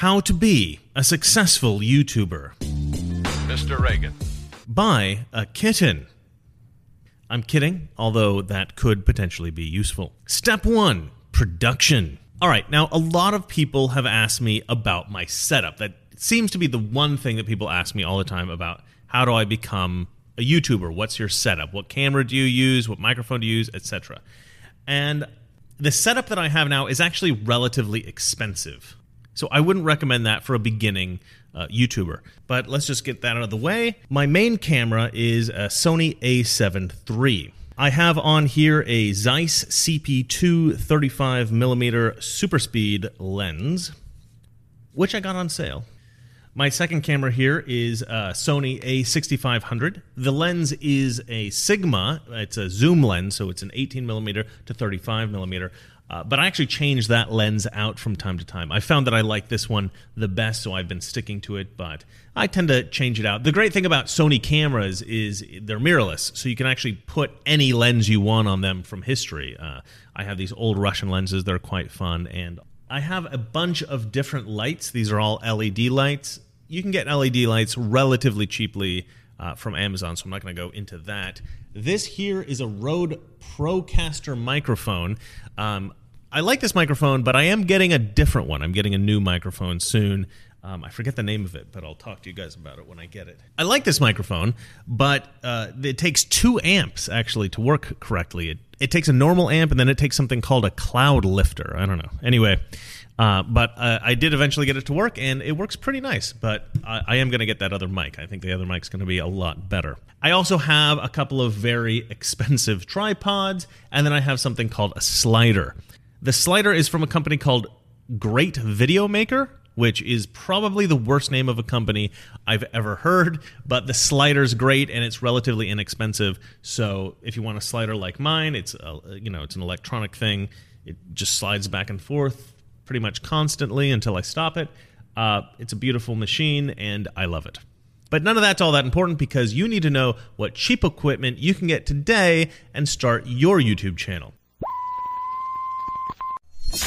How to Be a Successful YouTuber Mr. Reagan. by a kitten. I'm kidding, although that could potentially be useful. Step one production. All right, now a lot of people have asked me about my setup. That seems to be the one thing that people ask me all the time about how do I become a YouTuber? What's your setup? What camera do you use? What microphone do you use, etc. And the setup that I have now is actually relatively expensive. So I wouldn't recommend that for a beginning uh, YouTuber. But let's just get that out of the way. My main camera is a Sony a7 III. I have on here a Zeiss CP2 35mm super speed lens, which I got on sale. My second camera here is a Sony A6500. The lens is a Sigma. It's a zoom lens, so it's an 18 millimeter to 35 millimeter. Uh, but I actually change that lens out from time to time. I found that I like this one the best, so I've been sticking to it, but I tend to change it out. The great thing about Sony cameras is they're mirrorless, so you can actually put any lens you want on them from history. Uh, I have these old Russian lenses that are quite fun, and I have a bunch of different lights. These are all LED lights. You can get LED lights relatively cheaply uh, from Amazon, so I'm not going to go into that. This here is a Rode Procaster microphone. Um, I like this microphone, but I am getting a different one. I'm getting a new microphone soon. Um, I forget the name of it, but I'll talk to you guys about it when I get it. I like this microphone, but uh, it takes two amps actually to work correctly. It, it takes a normal amp, and then it takes something called a cloud lifter. I don't know. Anyway, uh, but uh, I did eventually get it to work, and it works pretty nice. But I, I am going to get that other mic. I think the other mic's going to be a lot better. I also have a couple of very expensive tripods, and then I have something called a slider. The slider is from a company called Great Video Maker, which is probably the worst name of a company I've ever heard, but the slider's great and it's relatively inexpensive. So if you want a slider like mine, it's a, you know, it's an electronic thing. It just slides back and forth pretty much constantly until I stop it. Uh, it's a beautiful machine and I love it. But none of that's all that important because you need to know what cheap equipment you can get today and start your YouTube channel.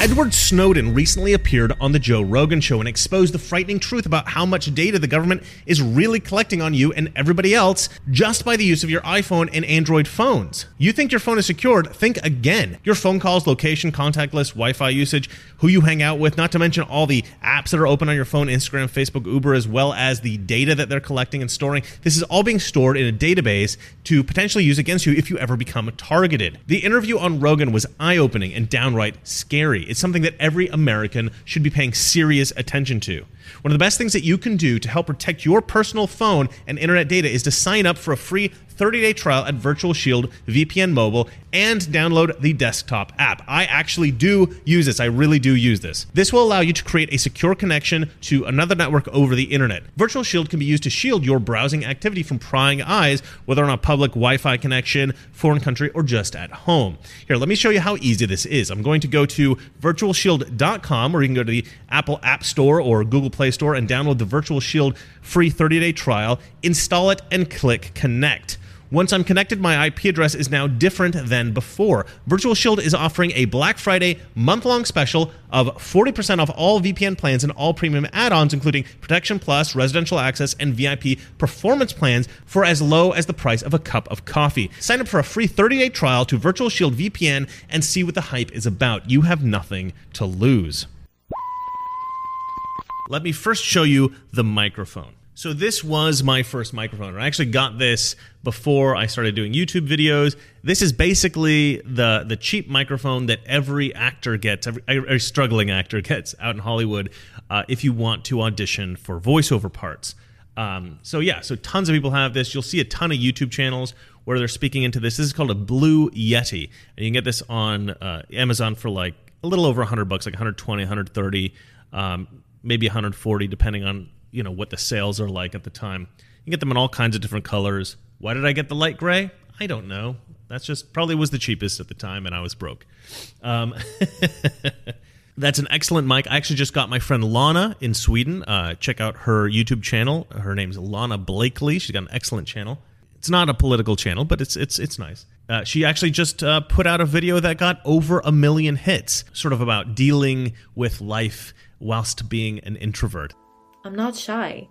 Edward Snowden recently appeared on The Joe Rogan Show and exposed the frightening truth about how much data the government is really collecting on you and everybody else just by the use of your iPhone and Android phones. You think your phone is secured? Think again. Your phone calls, location, contact list, Wi Fi usage, who you hang out with, not to mention all the apps that are open on your phone Instagram, Facebook, Uber, as well as the data that they're collecting and storing. This is all being stored in a database to potentially use against you if you ever become targeted. The interview on Rogan was eye opening and downright scary. It's something that every American should be paying serious attention to. One of the best things that you can do to help protect your personal phone and internet data is to sign up for a free 30 day trial at Virtual Shield VPN Mobile and download the desktop app. I actually do use this. I really do use this. This will allow you to create a secure connection to another network over the internet. Virtual Shield can be used to shield your browsing activity from prying eyes, whether on a public Wi Fi connection, foreign country, or just at home. Here, let me show you how easy this is. I'm going to go to virtualshield.com or you can go to the Apple App Store or Google Play Store and download the Virtual Shield free 30 day trial, install it, and click connect. Once I'm connected, my IP address is now different than before. Virtual Shield is offering a Black Friday month long special of 40% off all VPN plans and all premium add ons, including Protection Plus, Residential Access, and VIP performance plans for as low as the price of a cup of coffee. Sign up for a free 30 day trial to Virtual Shield VPN and see what the hype is about. You have nothing to lose. Let me first show you the microphone. So this was my first microphone. I actually got this before I started doing YouTube videos. This is basically the the cheap microphone that every actor gets, every, every struggling actor gets out in Hollywood, uh, if you want to audition for voiceover parts. Um, so yeah, so tons of people have this. You'll see a ton of YouTube channels where they're speaking into this. This is called a Blue Yeti, and you can get this on uh, Amazon for like a little over 100 bucks, like 120, 130, um, maybe 140, depending on you know what the sales are like at the time. You get them in all kinds of different colors. Why did I get the light gray? I don't know. That's just probably was the cheapest at the time, and I was broke. Um, that's an excellent mic. I actually just got my friend Lana in Sweden. Uh, check out her YouTube channel. Her name's Lana Blakely. She's got an excellent channel. It's not a political channel, but it's it's it's nice. Uh, she actually just uh, put out a video that got over a million hits, sort of about dealing with life whilst being an introvert. I'm not shy.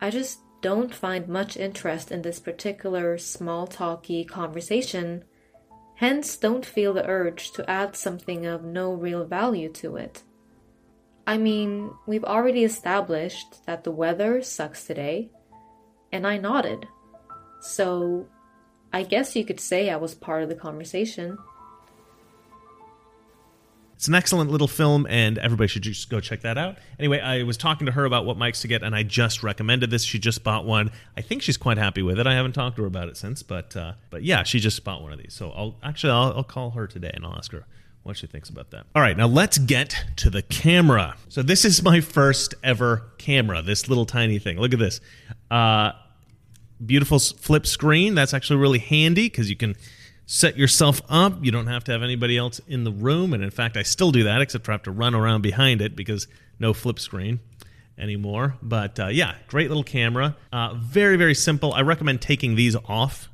I just don't find much interest in this particular small talky conversation, hence, don't feel the urge to add something of no real value to it. I mean, we've already established that the weather sucks today, and I nodded. So, I guess you could say I was part of the conversation. It's an excellent little film, and everybody should just go check that out. Anyway, I was talking to her about what mics to get, and I just recommended this. She just bought one. I think she's quite happy with it. I haven't talked to her about it since, but uh, but yeah, she just bought one of these. So I'll actually I'll, I'll call her today and I'll ask her what she thinks about that. All right, now let's get to the camera. So this is my first ever camera. This little tiny thing. Look at this. Uh, beautiful flip screen. That's actually really handy because you can set yourself up. You don't have to have anybody else in the room. And in fact, I still do that, except for I have to run around behind it because no flip screen anymore. But uh, yeah, great little camera. Uh, very, very simple. I recommend taking these off,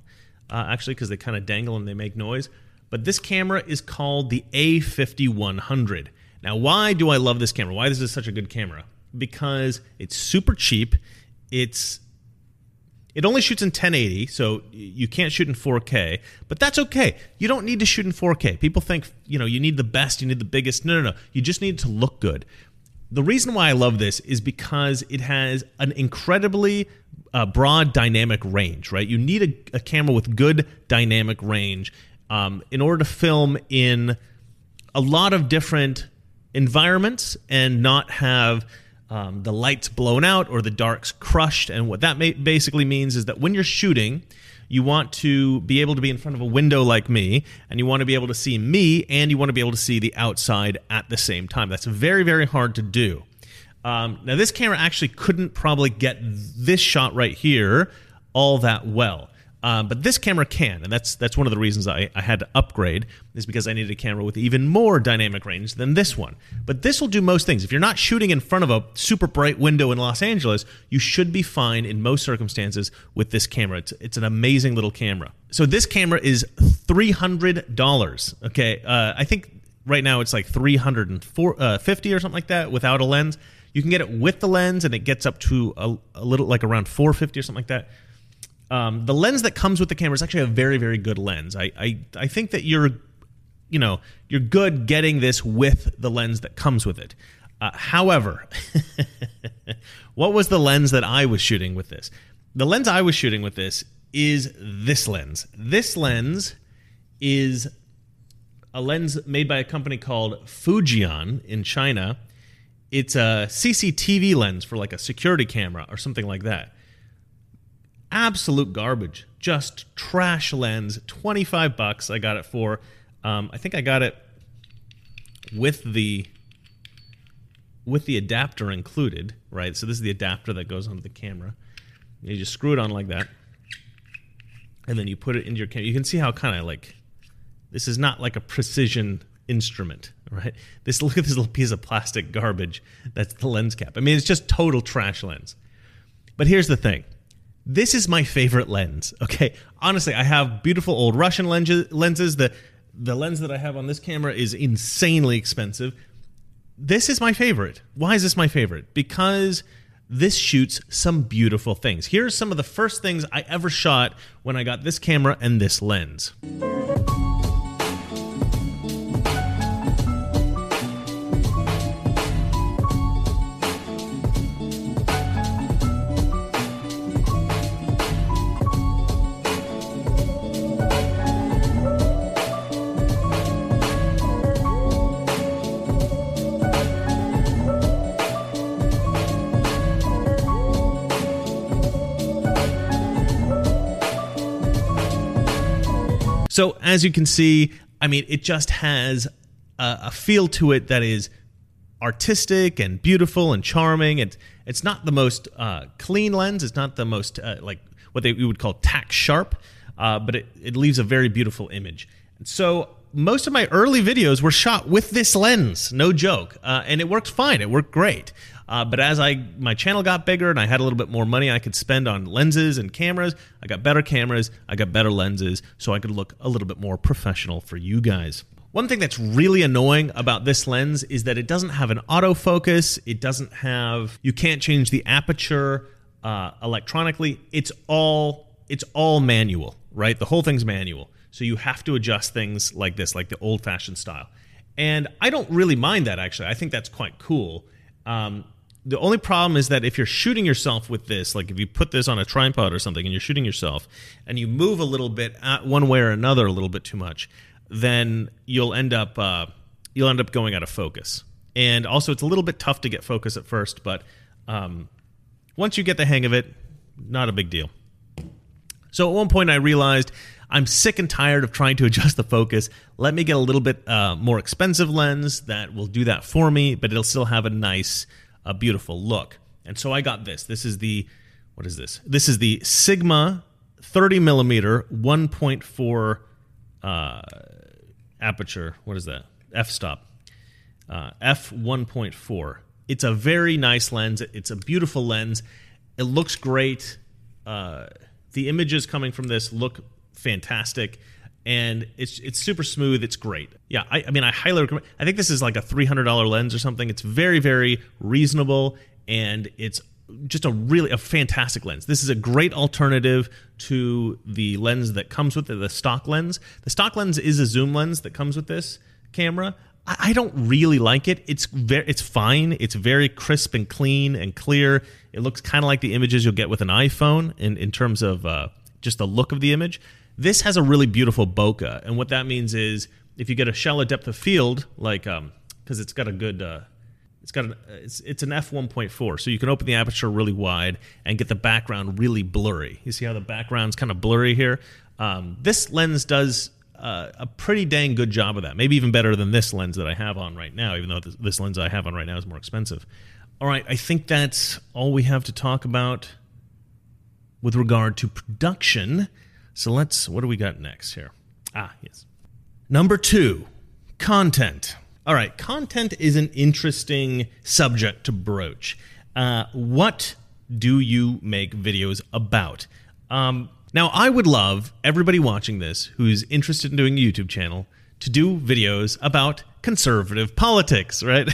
uh, actually, because they kind of dangle and they make noise. But this camera is called the A5100. Now, why do I love this camera? Why is this such a good camera? Because it's super cheap. It's it only shoots in 1080, so you can't shoot in 4K, but that's okay. You don't need to shoot in 4K. People think, you know, you need the best, you need the biggest. No, no, no. You just need to look good. The reason why I love this is because it has an incredibly uh, broad dynamic range, right? You need a, a camera with good dynamic range um, in order to film in a lot of different environments and not have um, the lights blown out or the darks crushed. And what that basically means is that when you're shooting, you want to be able to be in front of a window like me, and you want to be able to see me, and you want to be able to see the outside at the same time. That's very, very hard to do. Um, now, this camera actually couldn't probably get this shot right here all that well. Um, but this camera can, and that's that's one of the reasons I, I had to upgrade is because I needed a camera with even more dynamic range than this one. But this will do most things. If you're not shooting in front of a super bright window in Los Angeles, you should be fine in most circumstances with this camera. It's, it's an amazing little camera. So this camera is three hundred dollars. Okay, uh, I think right now it's like three hundred and uh, fifty or something like that without a lens. You can get it with the lens, and it gets up to a, a little like around four fifty or something like that um, the lens that comes with the camera is actually a very very good lens. I, I I think that you're you know you're good getting this with the lens that comes with it. Uh, however, what was the lens that I was shooting with this? The lens I was shooting with this is this lens. This lens is a lens made by a company called Fujian in China. It's a CCTV lens for like a security camera or something like that absolute garbage. Just trash lens. 25 bucks I got it for. Um, I think I got it with the with the adapter included, right? So this is the adapter that goes onto the camera. You just screw it on like that. And then you put it into your camera. You can see how kind of like this is not like a precision instrument, right? This look at this little piece of plastic garbage that's the lens cap. I mean, it's just total trash lens. But here's the thing this is my favorite lens. Okay, honestly, I have beautiful old Russian lenses. The the lens that I have on this camera is insanely expensive. This is my favorite. Why is this my favorite? Because this shoots some beautiful things. Here's some of the first things I ever shot when I got this camera and this lens. So as you can see, I mean, it just has a, a feel to it that is artistic and beautiful and charming. It's it's not the most uh, clean lens. It's not the most uh, like what they we would call tack sharp, uh, but it, it leaves a very beautiful image. So most of my early videos were shot with this lens, no joke, uh, and it worked fine. It worked great. Uh, but as I my channel got bigger and I had a little bit more money I could spend on lenses and cameras, I got better cameras, I got better lenses, so I could look a little bit more professional for you guys. One thing that's really annoying about this lens is that it doesn't have an autofocus. It doesn't have you can't change the aperture uh, electronically. It's all it's all manual, right? The whole thing's manual. So you have to adjust things like this, like the old fashioned style. And I don't really mind that actually. I think that's quite cool. Um, the only problem is that if you're shooting yourself with this, like if you put this on a tripod or something and you're shooting yourself and you move a little bit one way or another a little bit too much, then you'll end up uh, you'll end up going out of focus. And also, it's a little bit tough to get focus at first, but um, once you get the hang of it, not a big deal. So at one point, I realized I'm sick and tired of trying to adjust the focus. Let me get a little bit uh, more expensive lens that will do that for me, but it'll still have a nice, uh, beautiful look. And so I got this. This is the, what is this? This is the Sigma 30 millimeter 1.4 uh, aperture. What is that? F stop. Uh, F 1.4. It's a very nice lens. It's a beautiful lens. It looks great. Uh, the images coming from this look fantastic and it's it's super smooth. It's great. Yeah, I, I, mean, I highly recommend. I think this is like a three hundred dollar lens or something. It's very very reasonable, and it's just a really a fantastic lens. This is a great alternative to the lens that comes with it, the stock lens. The stock lens is a zoom lens that comes with this camera. I, I don't really like it. It's very it's fine. It's very crisp and clean and clear. It looks kind of like the images you'll get with an iPhone in in terms of uh, just the look of the image. This has a really beautiful bokeh, and what that means is if you get a shallow depth of field, like um, because it's got a good, uh, it's got an, it's it's an f one point four, so you can open the aperture really wide and get the background really blurry. You see how the background's kind of blurry here. Um, this lens does uh, a pretty dang good job of that. Maybe even better than this lens that I have on right now, even though this, this lens I have on right now is more expensive. All right, I think that's all we have to talk about with regard to production. So let's, what do we got next here? Ah, yes. Number two, content. All right, content is an interesting subject to broach. Uh, what do you make videos about? Um, now, I would love everybody watching this who's interested in doing a YouTube channel to do videos about conservative politics, right?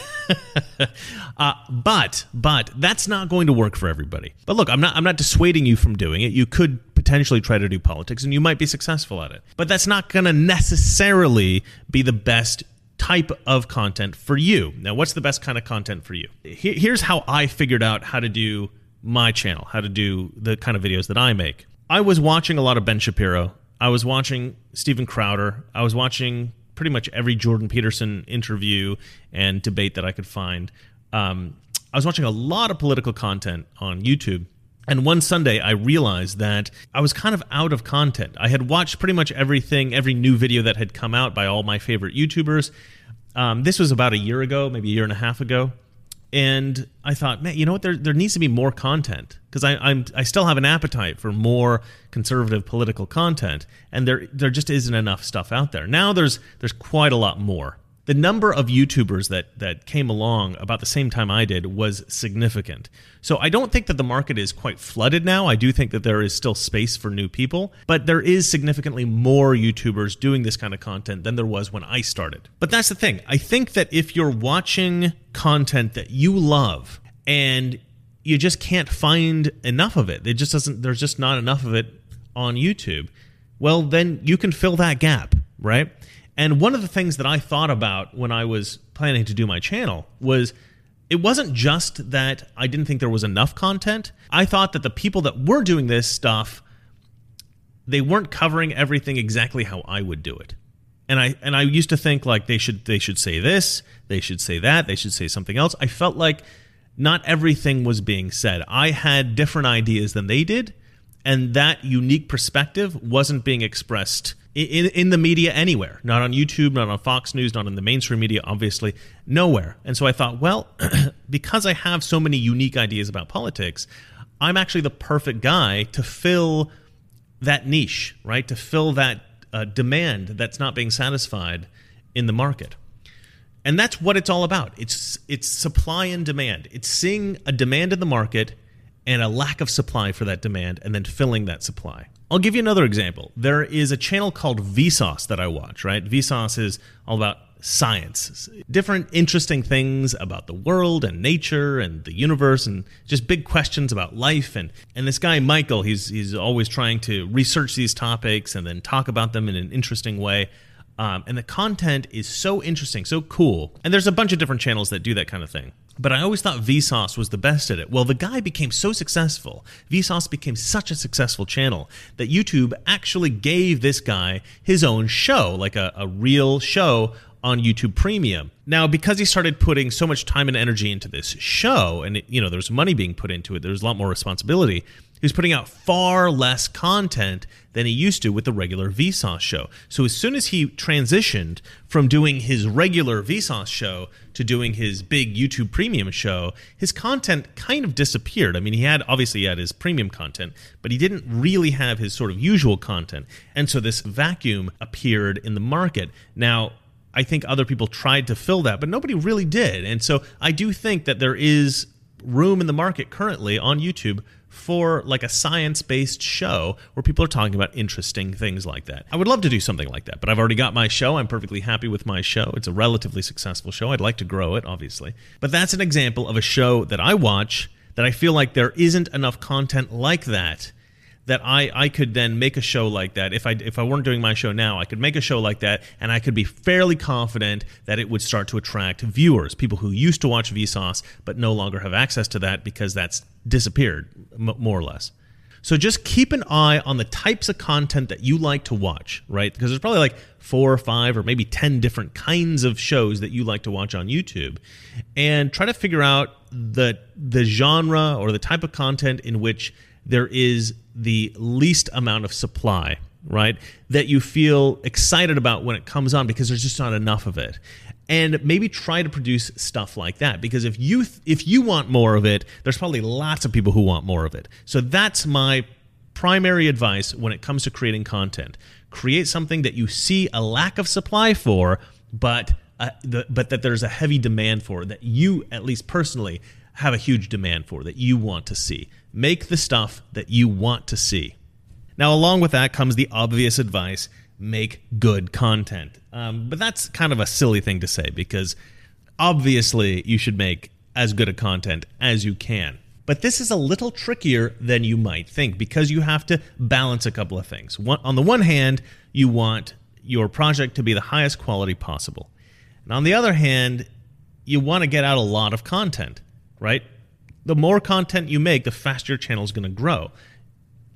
uh, but but that's not going to work for everybody. But look, I'm not I'm not dissuading you from doing it. You could potentially try to do politics, and you might be successful at it. But that's not going to necessarily be the best type of content for you. Now, what's the best kind of content for you? Here's how I figured out how to do my channel, how to do the kind of videos that I make. I was watching a lot of Ben Shapiro I was watching Steven Crowder. I was watching pretty much every Jordan Peterson interview and debate that I could find. Um, I was watching a lot of political content on YouTube. And one Sunday, I realized that I was kind of out of content. I had watched pretty much everything, every new video that had come out by all my favorite YouTubers. Um, this was about a year ago, maybe a year and a half ago and I thought, man, you know what? There there needs to be more content because I I'm I still have an appetite for more conservative political content, and there there just isn't enough stuff out there. Now there's there's quite a lot more the number of YouTubers that that came along about the same time I did was significant. So I don't think that the market is quite flooded now. I do think that there is still space for new people, but there is significantly more YouTubers doing this kind of content than there was when I started. But that's the thing. I think that if you're watching content that you love and you just can't find enough of it, it just doesn't there's just not enough of it on YouTube. Well, then you can fill that gap, right? And one of the things that I thought about when I was planning to do my channel was it wasn't just that I didn't think there was enough content. I thought that the people that were doing this stuff they weren't covering everything exactly how I would do it. And I and I used to think like they should they should say this, they should say that, they should say something else. I felt like not everything was being said. I had different ideas than they did, and that unique perspective wasn't being expressed in, in the media anywhere, not on YouTube, not on Fox News, not in the mainstream media, obviously, nowhere. And so I thought, well, because I have so many unique ideas about politics, I'm actually the perfect guy to fill that niche, right? To fill that uh, demand that's not being satisfied in the market. And that's what it's all about. It's it's supply and demand. It's seeing a demand in the market and a lack of supply for that demand and then filling that supply. I'll give you another example. There is a channel called Vsauce that I watch, right? Vsauce is all about science, different interesting things about the world and nature and the universe and just big questions about life and and this guy Michael, he's he's always trying to research these topics and then talk about them in an interesting way. Um, and the content is so interesting, so cool. And there's a bunch of different channels that do that kind of thing. But I always thought Vsauce was the best at it. Well, the guy became so successful. Vsauce became such a successful channel that YouTube actually gave this guy his own show, like a, a real show on YouTube Premium. Now, because he started putting so much time and energy into this show, and you know, there's money being put into it, there's a lot more responsibility. He's putting out far less content than he used to with the regular Vsauce show. So as soon as he transitioned from doing his regular Vsauce show to doing his big YouTube Premium show, his content kind of disappeared. I mean, he had obviously he had his premium content, but he didn't really have his sort of usual content. And so this vacuum appeared in the market. Now, I think other people tried to fill that, but nobody really did. And so I do think that there is room in the market currently on YouTube for like a science-based show where people are talking about interesting things like that. I would love to do something like that, but I've already got my show. I'm perfectly happy with my show. It's a relatively successful show. I'd like to grow it, obviously. But that's an example of a show that I watch that I feel like there isn't enough content like that that I, I could then make a show like that. If I if I weren't doing my show now I could make a show like that and I could be fairly confident that it would start to attract viewers people who used to watch Vsauce but no longer have access to that because that's disappeared m- more or less. So just keep an eye on the types of content that you like to watch right? Because there's probably like four or five or maybe 10 different kinds of shows that you like to watch on YouTube and try to figure out the the genre or the type of content in which there is the least amount of supply, right? That you feel excited about when it comes on because there's just not enough of it. And maybe try to produce stuff like that because if you th- if you want more of it, there's probably lots of people who want more of it. So that's my primary advice when it comes to creating content. Create something that you see a lack of supply for, but uh, the, but that there's a heavy demand for that you at least personally have a huge demand for that you want to see. Make the stuff that you want to see. Now, along with that comes the obvious advice make good content. Um, but that's kind of a silly thing to say because obviously you should make as good a content as you can. But this is a little trickier than you might think because you have to balance a couple of things. One, on the one hand, you want your project to be the highest quality possible. And on the other hand, you want to get out a lot of content, right? the more content you make, the faster your channel is going to grow.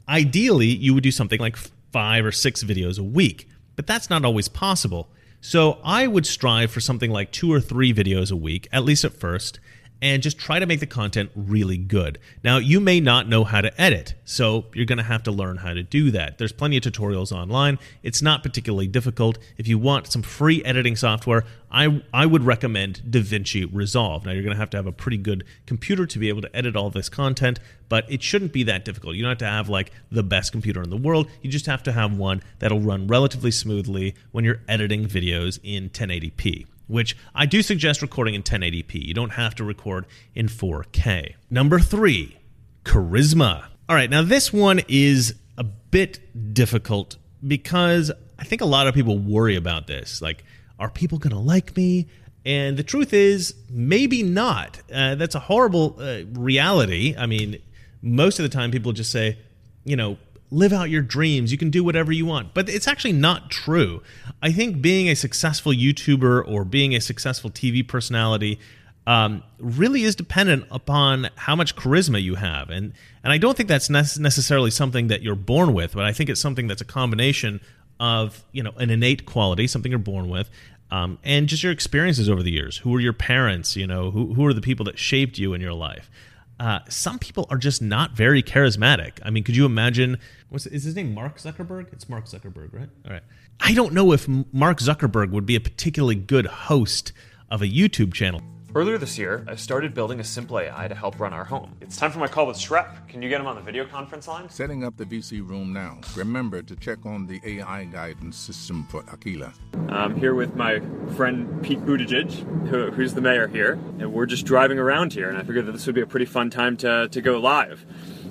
Ideally, you would do something like five or six videos a week, but that's not always possible. So I would strive for something like two or three videos a week, at least at first, and just try to make the content really good. Now, you may not know how to edit, so you're going to have to learn how to do that. There's plenty of tutorials online. It's not particularly difficult. If you want some free editing software, I, I would recommend DaVinci Resolve. Now, you're going to have to have a pretty good computer to be able to edit all this content, but it shouldn't be that difficult. You don't have to have like the best computer in the world. You just have to have one that'll run relatively smoothly when you're editing videos in 1080p which I do suggest recording in 1080p. You don't have to record in 4K. Number three, charisma. All right, now this one is a bit difficult because I think a lot of people worry about this. Like, are people going to like me? And the truth is, maybe not. Uh, that's a horrible uh, reality. I mean, most of the time people just say, you know, live out your dreams. You can do whatever you want. But it's actually not true. I think being a successful YouTuber or being a successful TV personality um, really is dependent upon how much charisma you have. And, and I don't think that's necessarily something that you're born with, but I think it's something that's a combination of you know an innate quality, something you're born with, um, and just your experiences over the years. Who are your parents? You know, who, who are the people that shaped you in your life? Uh, some people are just not very charismatic. I mean, could you imagine? What's is his name? Mark Zuckerberg. It's Mark Zuckerberg, right? All right. I don't know if Mark Zuckerberg would be a particularly good host of a YouTube channel. Earlier this year, I started building a simple AI to help run our home. It's time for my call with Schrep. Can you get him on the video conference line? Setting up the VC room now. Remember to check on the AI guidance system for Aquila. I'm here with my friend Pete Buttigieg, who, who's the mayor here, and we're just driving around here, and I figured that this would be a pretty fun time to, to go live.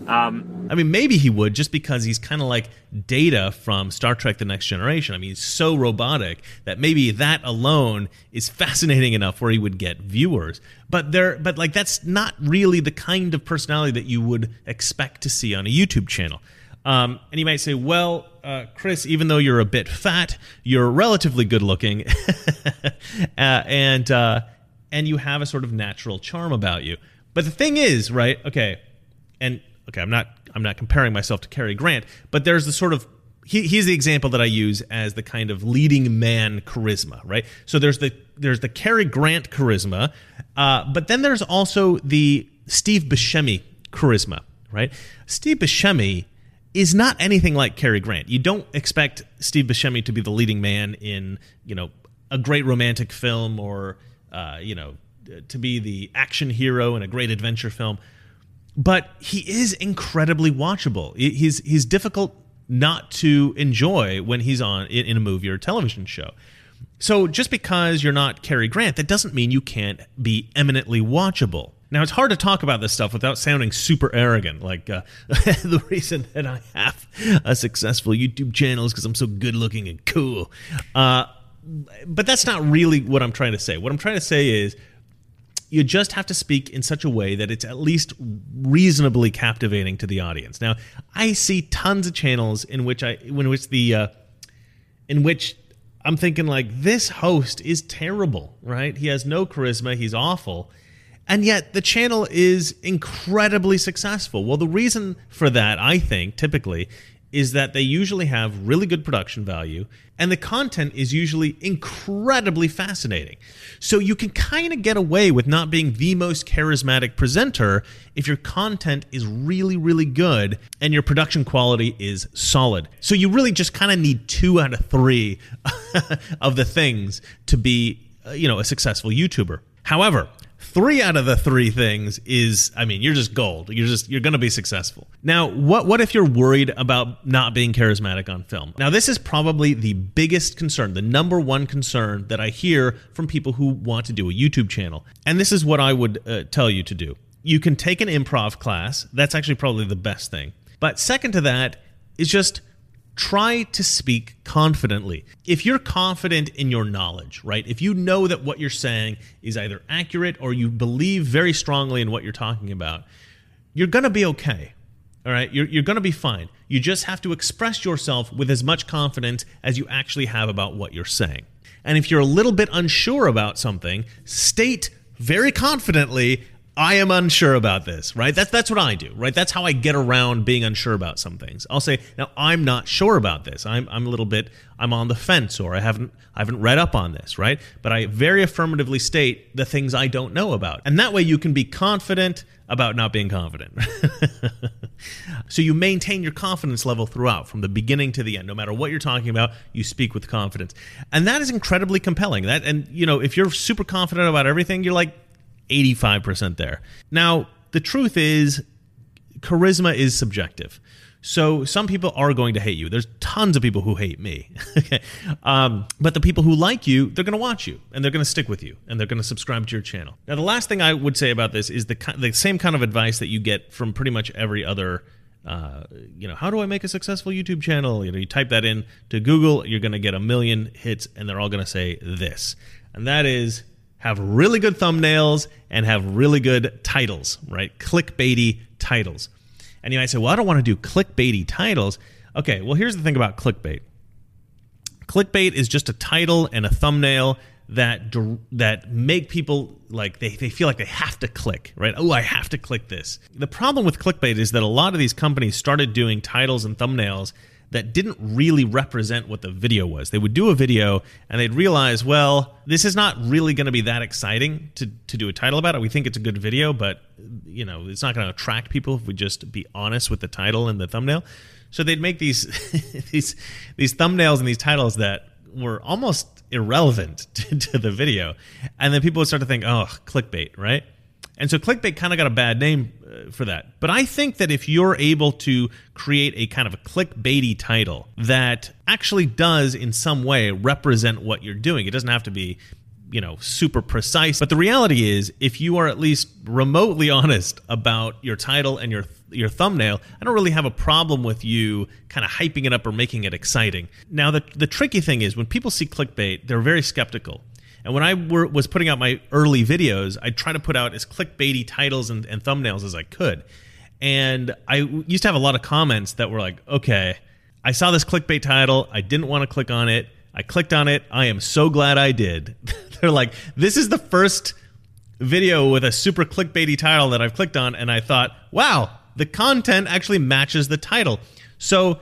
Um, I mean, maybe he would just because he's kind of like Data from Star Trek The Next Generation. I mean, he's so robotic that maybe that alone is fascinating enough where he would get viewers. But there, but like that's not really the kind of personality that you would expect to see on a YouTube channel. Um, and you might say, well, uh, Chris, even though you're a bit fat, you're relatively good looking, uh, and uh, and you have a sort of natural charm about you. But the thing is, right? Okay, and okay, I'm not I'm not comparing myself to Cary Grant, but there's the sort of he, he's the example that I use as the kind of leading man charisma, right? So there's the there's the Cary Grant charisma, uh, but then there's also the Steve Buscemi charisma, right? Steve Buscemi is not anything like Cary Grant. You don't expect Steve Buscemi to be the leading man in you know a great romantic film or uh, you know to be the action hero in a great adventure film but he is incredibly watchable. He's he's difficult not to enjoy when he's on in a movie or a television show. So just because you're not Cary Grant, that doesn't mean you can't be eminently watchable. Now it's hard to talk about this stuff without sounding super arrogant. Like uh, the reason that I have a successful YouTube channel is because I'm so good looking and cool. Uh, but that's not really what I'm trying to say. What I'm trying to say is you just have to speak in such a way that it's at least reasonably captivating to the audience. Now, I see tons of channels in which I in which the uh, in which I'm thinking like this host is terrible, right? He has no charisma, he's awful. And yet the channel is incredibly successful. Well, the reason for that, I think, typically is that they usually have really good production value and the content is usually incredibly fascinating. So you can kind of get away with not being the most charismatic presenter if your content is really, really good and your production quality is solid. So you really just kind of need two out of three of the things to be, uh, you know, a successful YouTuber. However, three out of the three things is i mean you're just gold. You're just you're going to be successful. Now what what if you're worried about not being charismatic on film? Now this is probably the biggest concern the number one concern that i hear from people who want to do a youtube channel. And this is what i would uh, tell you to do. You can take an improv class. That's actually probably the best thing. But second to that is just try to speak confidently. If you're confident in your knowledge, right? If you know that what you're saying is either accurate or you believe very strongly in what you're talking about, you're going to be okay. All right? You're, you're going to be fine. You just have to express yourself with as much confidence as you actually have about what you're saying. And if you're a little bit unsure about something, state very confidently I am unsure about this, right? That's that's what I do, right? That's how I get around being unsure about some things. I'll say, now I'm not sure about this. I'm I'm a little bit I'm on the fence or I haven't I haven't read up on this, right? But I very affirmatively state the things I don't know about. And that way you can be confident about not being confident. so you maintain your confidence level throughout from the beginning to the end. No matter what you're talking about, you speak with confidence. And that is incredibly compelling. That and you know, if you're super confident about everything, you're like 85% there. Now, the truth is, charisma is subjective. So some people are going to hate you. There's tons of people who hate me. okay. Um, but the people who like you, they're going to watch you and they're going to stick with you and they're going to subscribe to your channel. Now, the last thing I would say about this is the, the same kind of advice that you get from pretty much every other uh, you know, how do I make a successful YouTube channel? You know, you type that in to Google, you're going to get a million hits, and they're all going to say this, and that is have really good thumbnails and have really good titles, right? Clickbaity titles. And you might say, well, I don't want to do clickbaity titles. Okay, well, here's the thing about clickbait clickbait is just a title and a thumbnail that that make people like they, they feel like they have to click right oh i have to click this the problem with clickbait is that a lot of these companies started doing titles and thumbnails that didn't really represent what the video was. They would do a video and they'd realize, well, this is not really going to be that exciting to, to do a title about it. We think it's a good video, but you know, it's not going to attract people if we just be honest with the title and the thumbnail. So they'd make these these these thumbnails and these titles that were almost irrelevant to, to the video. And then people would start to think, oh, clickbait, right? And so clickbait kind of got a bad name uh, for that. But I think that if you're able to create a kind of a clickbaity title that actually does in some way represent what you're doing, it doesn't have to be you know super precise. But the reality is if you are at least remotely honest about your title and your your thumbnail i don't really have a problem with you kind of hyping it up or making it exciting. Now the the tricky thing is when people see clickbait they're very skeptical and when I were, was putting out my early videos, I try to put out as clickbaity titles and, and thumbnails as I could. And I used to have a lot of comments that were like, okay, I saw this clickbait title. I didn't want to click on it. I clicked on it. I am so glad I did. They're like, this is the first video with a super clickbaity title that I've clicked on. And I thought, wow, the content actually matches the title. So,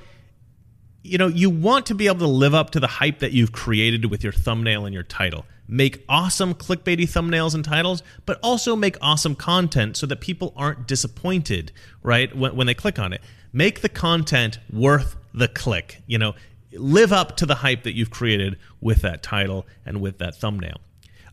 you know, you want to be able to live up to the hype that you've created with your thumbnail and your title make awesome clickbaity thumbnails and titles, but also make awesome content so that people aren't disappointed, right, when, when they click on it. Make the content worth the click. You know, live up to the hype that you've created with that title and with that thumbnail.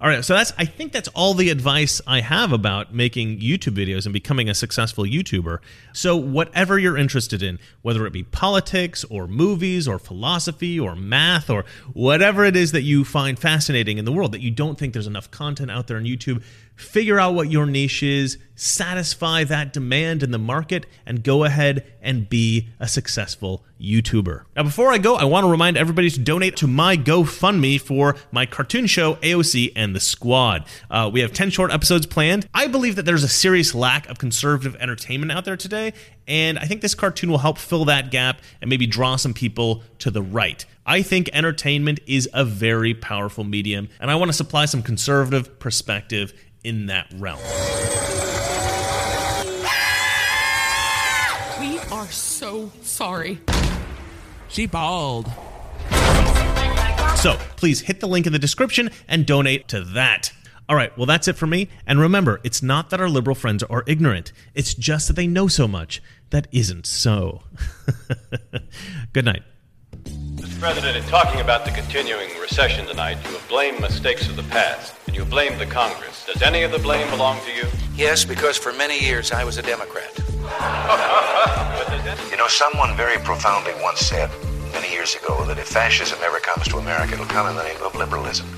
All right, so that's I think that's all the advice I have about making YouTube videos and becoming a successful YouTuber. So whatever you're interested in, whether it be politics or movies or philosophy or math or whatever it is that you find fascinating in the world that you don't think there's enough content out there on YouTube, figure out what your niche is, satisfy that demand in the market, and go ahead and be a successful YouTuber. Now, before I go, I want to remind everybody to donate to my GoFundMe for my cartoon show, AOC and the Squad. Uh, we have 10 short episodes planned. I believe that there's a serious lack of conservative entertainment out there today, and I think this cartoon will help fill that gap and maybe draw some people to the right. I think entertainment is a very powerful medium, and I want to supply some conservative perspective in that realm. We are so sorry. She bawled. So please hit the link in the description and donate to that. All right, well, that's it for me. And remember, it's not that our liberal friends are ignorant, it's just that they know so much that isn't so. Good night. Mr. President, in talking about the continuing recession tonight, you have blamed mistakes of the past, and you blame the Congress. Does any of the blame belong to you? Yes, because for many years I was a Democrat. you know, someone very profoundly once said many years ago that if fascism ever comes to America, it'll come in the name of liberalism.